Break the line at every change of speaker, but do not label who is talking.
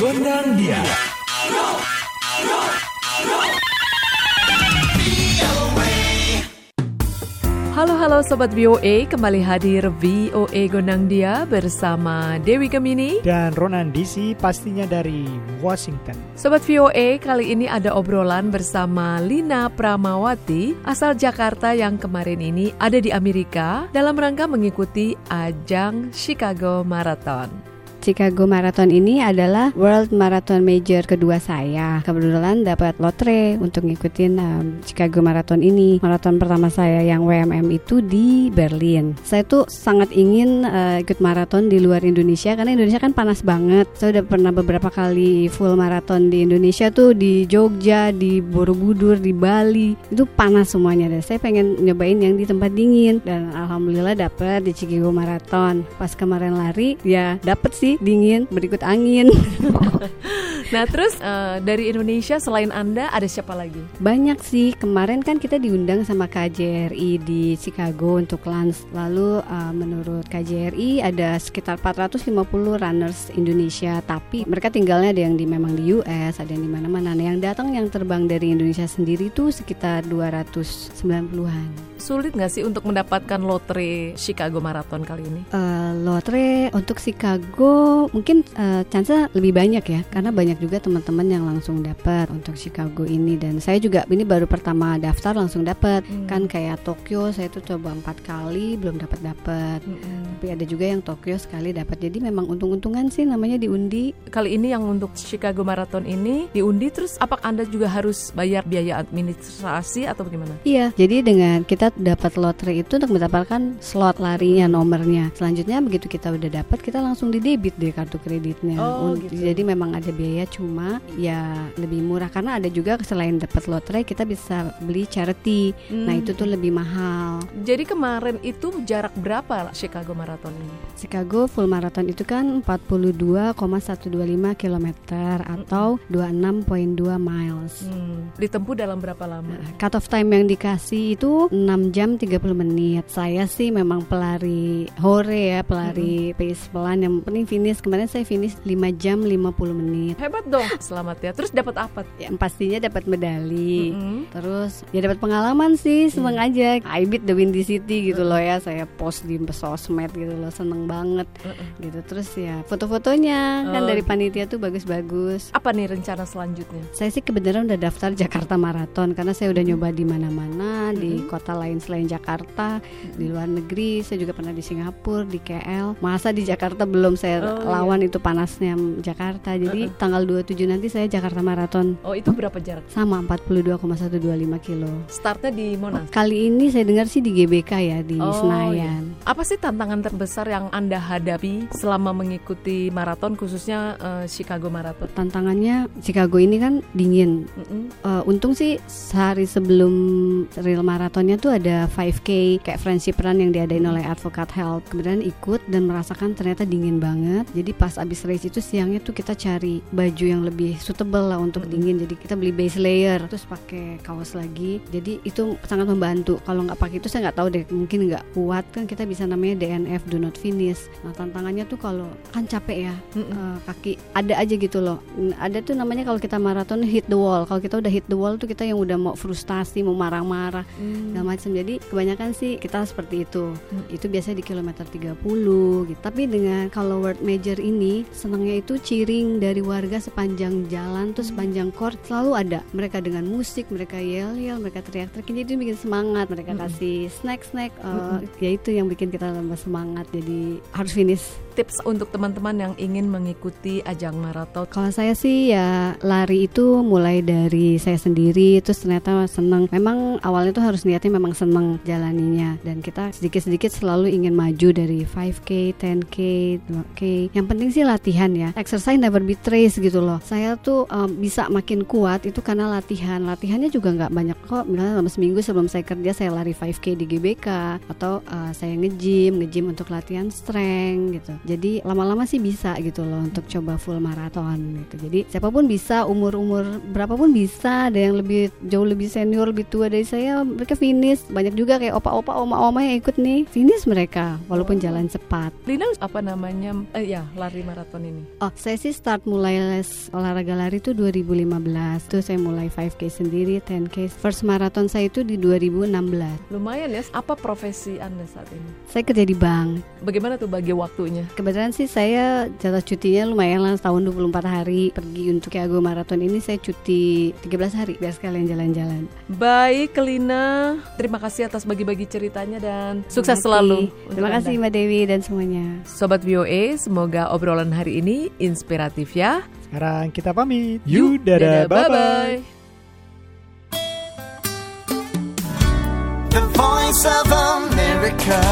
Gondang dia.
Halo halo Sobat VOA, kembali hadir VOA Gondang Dia bersama Dewi Gemini.
dan Ronan DC pastinya dari Washington.
Sobat VOA, kali ini ada obrolan bersama Lina Pramawati asal Jakarta yang kemarin ini ada di Amerika dalam rangka mengikuti ajang Chicago Marathon.
Chicago Marathon ini adalah World Marathon Major kedua saya. Kebetulan dapat lotre untuk ngikutin um, Chicago Marathon ini. Marathon pertama saya yang WMM itu di Berlin. Saya tuh sangat ingin uh, ikut maraton di luar Indonesia karena Indonesia kan panas banget. Saya udah pernah beberapa kali full maraton di Indonesia tuh di Jogja, di Borobudur, di Bali. Itu panas semuanya deh. Saya pengen nyobain yang di tempat dingin dan alhamdulillah dapet di Chicago Marathon. Pas kemarin lari ya dapet sih dingin berikut angin.
Nah terus eh, dari Indonesia selain Anda ada siapa lagi?
Banyak sih kemarin kan kita diundang sama KJRI di Chicago untuk lunch. Lalu uh, menurut KJRI ada sekitar 450 runners Indonesia, tapi mereka tinggalnya ada yang di memang di US, ada yang di mana-mana. Nah, yang datang yang terbang dari Indonesia sendiri itu sekitar 290-an.
Sulit nggak sih untuk mendapatkan lotre Chicago Marathon kali ini?
Eh, lotre untuk Chicago mungkin uh, chance lebih banyak ya karena banyak juga teman-teman yang langsung dapat untuk Chicago ini dan saya juga ini baru pertama daftar langsung dapat
Hmm.
kan kayak Tokyo saya tuh coba empat kali belum dapat dapat tapi ada juga yang Tokyo sekali dapat jadi memang untung-untungan sih namanya diundi
Kali ini yang untuk Chicago Marathon ini diundi terus apakah Anda juga harus bayar biaya administrasi atau bagaimana?
Iya, jadi dengan kita dapat lotre itu untuk mendapatkan slot larinya nomornya. Selanjutnya begitu kita udah dapat, kita langsung di debit deh kartu kreditnya.
Oh, gitu.
Jadi memang ada biaya cuma ya lebih murah karena ada juga selain dapat lotre kita bisa beli charity. Nah
Hmm.
itu tuh lebih mahal.
Jadi kemarin itu jarak berapa Chicago Marathon ini?
Chicago full marathon itu kan 42,125 km atau 26,2 miles.
Hmm, ditempuh dalam berapa lama?
Nah, cut off time yang dikasih itu 6 jam 30 menit. Saya sih memang pelari hore ya, pelari pace pelan yang penting finish. Kemarin saya finish 5 jam 50 menit.
Hebat dong, selamat ya. Terus dapat apa?
Yang pastinya dapat medali.
Mm-mm.
Terus ya dapat pengalaman sih, seneng aja. I beat the Windy City gitu loh ya. Saya post di sosmed gitu loh, seneng banget
Mm-mm.
gitu. Terus ya foto-fotonya kan
Oh,
dari
gitu.
panitia tuh bagus-bagus.
Apa nih rencana selanjutnya?
Saya sih kebenaran udah daftar Jakarta Marathon karena saya udah nyoba di mana-mana di
Mhm.
kota lain selain Jakarta, di luar negeri. Saya juga pernah di Singapura, di KL. Masa di Jakarta belum saya
Oh, iya.
lawan itu panasnya Jakarta. Jadi
Uh-uh.
tanggal 27 nanti saya Jakarta Marathon
Oh itu berapa jarak?
sama 42,125 kilo.
Startnya di Monas.
Kali ini saya dengar sih di GBK ya di
Oh,
Senayan.
Apa sih tantangan terbesar yang Anda hadapi selama mengikuti maraton khususnya eh, Chicago Marathon?
Tantangannya Chicago ini kan dingin,
Mm-mm.
Eh, untung sih sehari sebelum real maratonnya tuh ada 5K kayak friendship run yang diadain oleh Advocate Health. Kemudian ikut dan merasakan ternyata dingin banget. Jadi pas abis race itu siangnya tuh kita cari baju yang lebih suitable lah untuk
Mm.
dingin. Jadi kita beli base layer terus pakai kaos lagi. Jadi itu sangat membantu. Kalau nggak pakai itu saya nggak tahu deh mungkin nggak kuat kan kita bisa namanya DNF do not finish. Nah tantangannya tuh kalau kan capek ya
Mm-mm.
eh, kaki ada aja gitu loh Mm, ada tuh namanya kalau kita maraton hit the wall kalau kita udah hit the wall tuh kita yang udah mau frustasi mau marah-marah
Hmm.
segala macam jadi kebanyakan sih kita seperti itu
Hmm.
itu biasanya di kilometer 30 gitu tapi dengan kalau world major ini senangnya itu ciring dari warga sepanjang jalan tuh sepanjang court selalu ada mereka dengan musik mereka yel yel mereka teriak-teriak jadi itu bikin semangat mereka
Mm-mm.
kasih snack snack
Mm-mm.
ya itu yang bikin kita tambah semangat jadi harus finish
Tips untuk teman-teman yang ingin mengikuti ajang maraton.
Kalau saya sih ya lari itu mulai dari saya sendiri terus ternyata seneng. Memang awalnya tuh harus niatnya memang seneng jalaninya dan kita sedikit-sedikit selalu ingin maju dari 5K, 10K, 2K. Yang penting sih latihan ya. Exercise never betrays gitu loh. Saya tuh um, bisa makin kuat itu karena latihan. Latihannya juga nggak banyak kok. Misalnya selama seminggu sebelum saya kerja saya lari 5K di GBK atau uh, saya nge-gym, nge-gym untuk latihan strength gitu. Jadi lama-lama sih bisa gitu loh untuk coba full maraton gitu. Jadi siapa pun bisa umur-umur berapapun bisa. Ada yang lebih jauh lebih senior, lebih tua dari saya, mereka finish. Banyak juga kayak opa-opa, oma-oma yang ikut nih finish mereka walaupun jalan cepat.
Lina apa namanya? Eh ya, lari maraton ini.
Oh, saya sih start mulai les olahraga lari itu 2015. Tuh saya mulai 5K sendiri, 10K. First maraton saya itu di 2016.
Lumayan ya. Apa profesi Anda saat ini?
Saya kerja di bank.
Bagaimana tuh bagi waktunya?
Kebetulan sih saya jatah cutinya lumayan lah setahun 24 hari pergi untuk Chicago Marathon ini saya cuti 13 hari biar sekalian jalan-jalan.
Baik, Lina. Terima kasih atas bagi-bagi ceritanya dan sukses
Terima
selalu.
Terima kasih. Mbak Dewi dan semuanya.
Sobat VOA, semoga obrolan hari ini inspiratif ya.
Sekarang kita pamit. Yuk, dadah,
dadah,
bye-bye.
The voice of America.